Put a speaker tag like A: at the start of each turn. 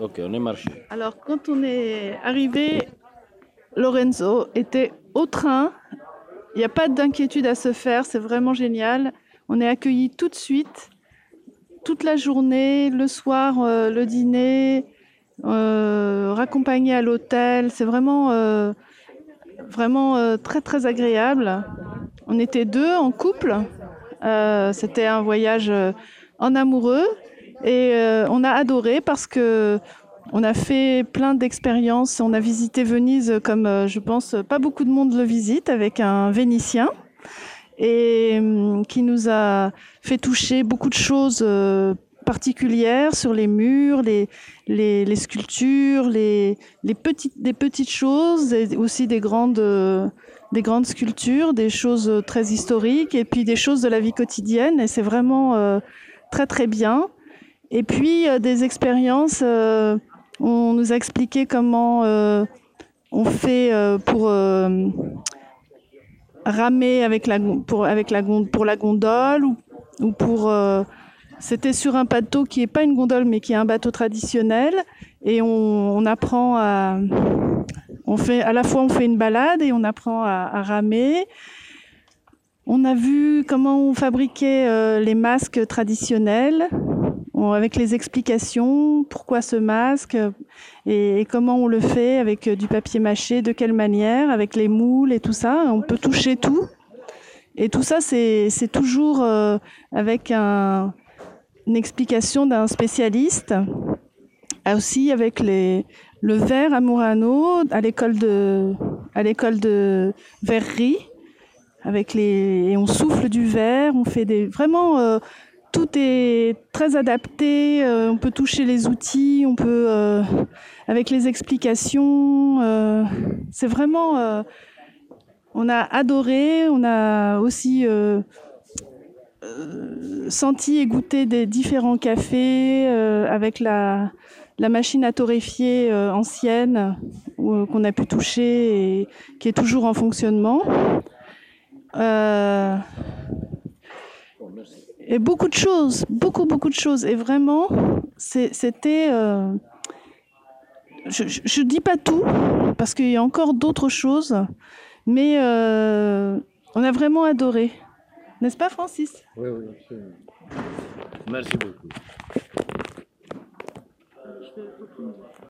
A: Ok, on est marché.
B: Alors, quand on est arrivé, Lorenzo était au train. Il n'y a pas d'inquiétude à se faire, c'est vraiment génial. On est accueillis tout de suite, toute la journée, le soir, euh, le dîner, euh, raccompagné à l'hôtel. C'est vraiment, euh, vraiment euh, très très agréable. On était deux en couple. C'était un voyage en amoureux et euh, on a adoré parce que on a fait plein d'expériences. On a visité Venise comme euh, je pense pas beaucoup de monde le visite avec un Vénitien et hum, qui nous a fait toucher beaucoup de choses euh, particulières sur les murs, les, les, les sculptures, les, les petites, des petites choses, et aussi des grandes, euh, des grandes sculptures, des choses très historiques, et puis des choses de la vie quotidienne. Et c'est vraiment euh, très très bien. Et puis euh, des expériences. euh, on nous a expliqué comment euh, on fait pour ramer avec la, pour, la, gondole c'était sur un bateau qui n'est pas une gondole mais qui est un bateau traditionnel et on, apprend à... À la fois on fait une balade et on apprend à, ramer. On a vu comment on fabriquait les masques traditionnels avec les explications, pourquoi ce masque euh, et, comment on le fait avec euh, du papier mâché, de quelle manière, avec les moules et tout ça. On peut toucher tout. Et tout ça, c'est toujours euh, avec un- une explication d'un spécialiste. Ah, Aussi avec le verre à Murano à l'école de, verrerie. Avec les, et on souffle du verre, on fait des vraiment tout est très adapté. euh, on peut toucher les outils, on peut euh, avec les explications. euh, c'est vraiment, on a adoré. On a aussi senti et goûté des différents cafés avec la la machine à torréfier ancienne qu'on a pu toucher et qui est toujours en fonctionnement. Et beaucoup de choses, beaucoup, beaucoup de choses. Et vraiment, c'était... euh, je ne dis pas tout, parce qu'il y a encore d'autres choses, mais euh, on a vraiment adoré. N'est-ce pas, Francis?
A: Oui, oui, absolument. Merci beaucoup.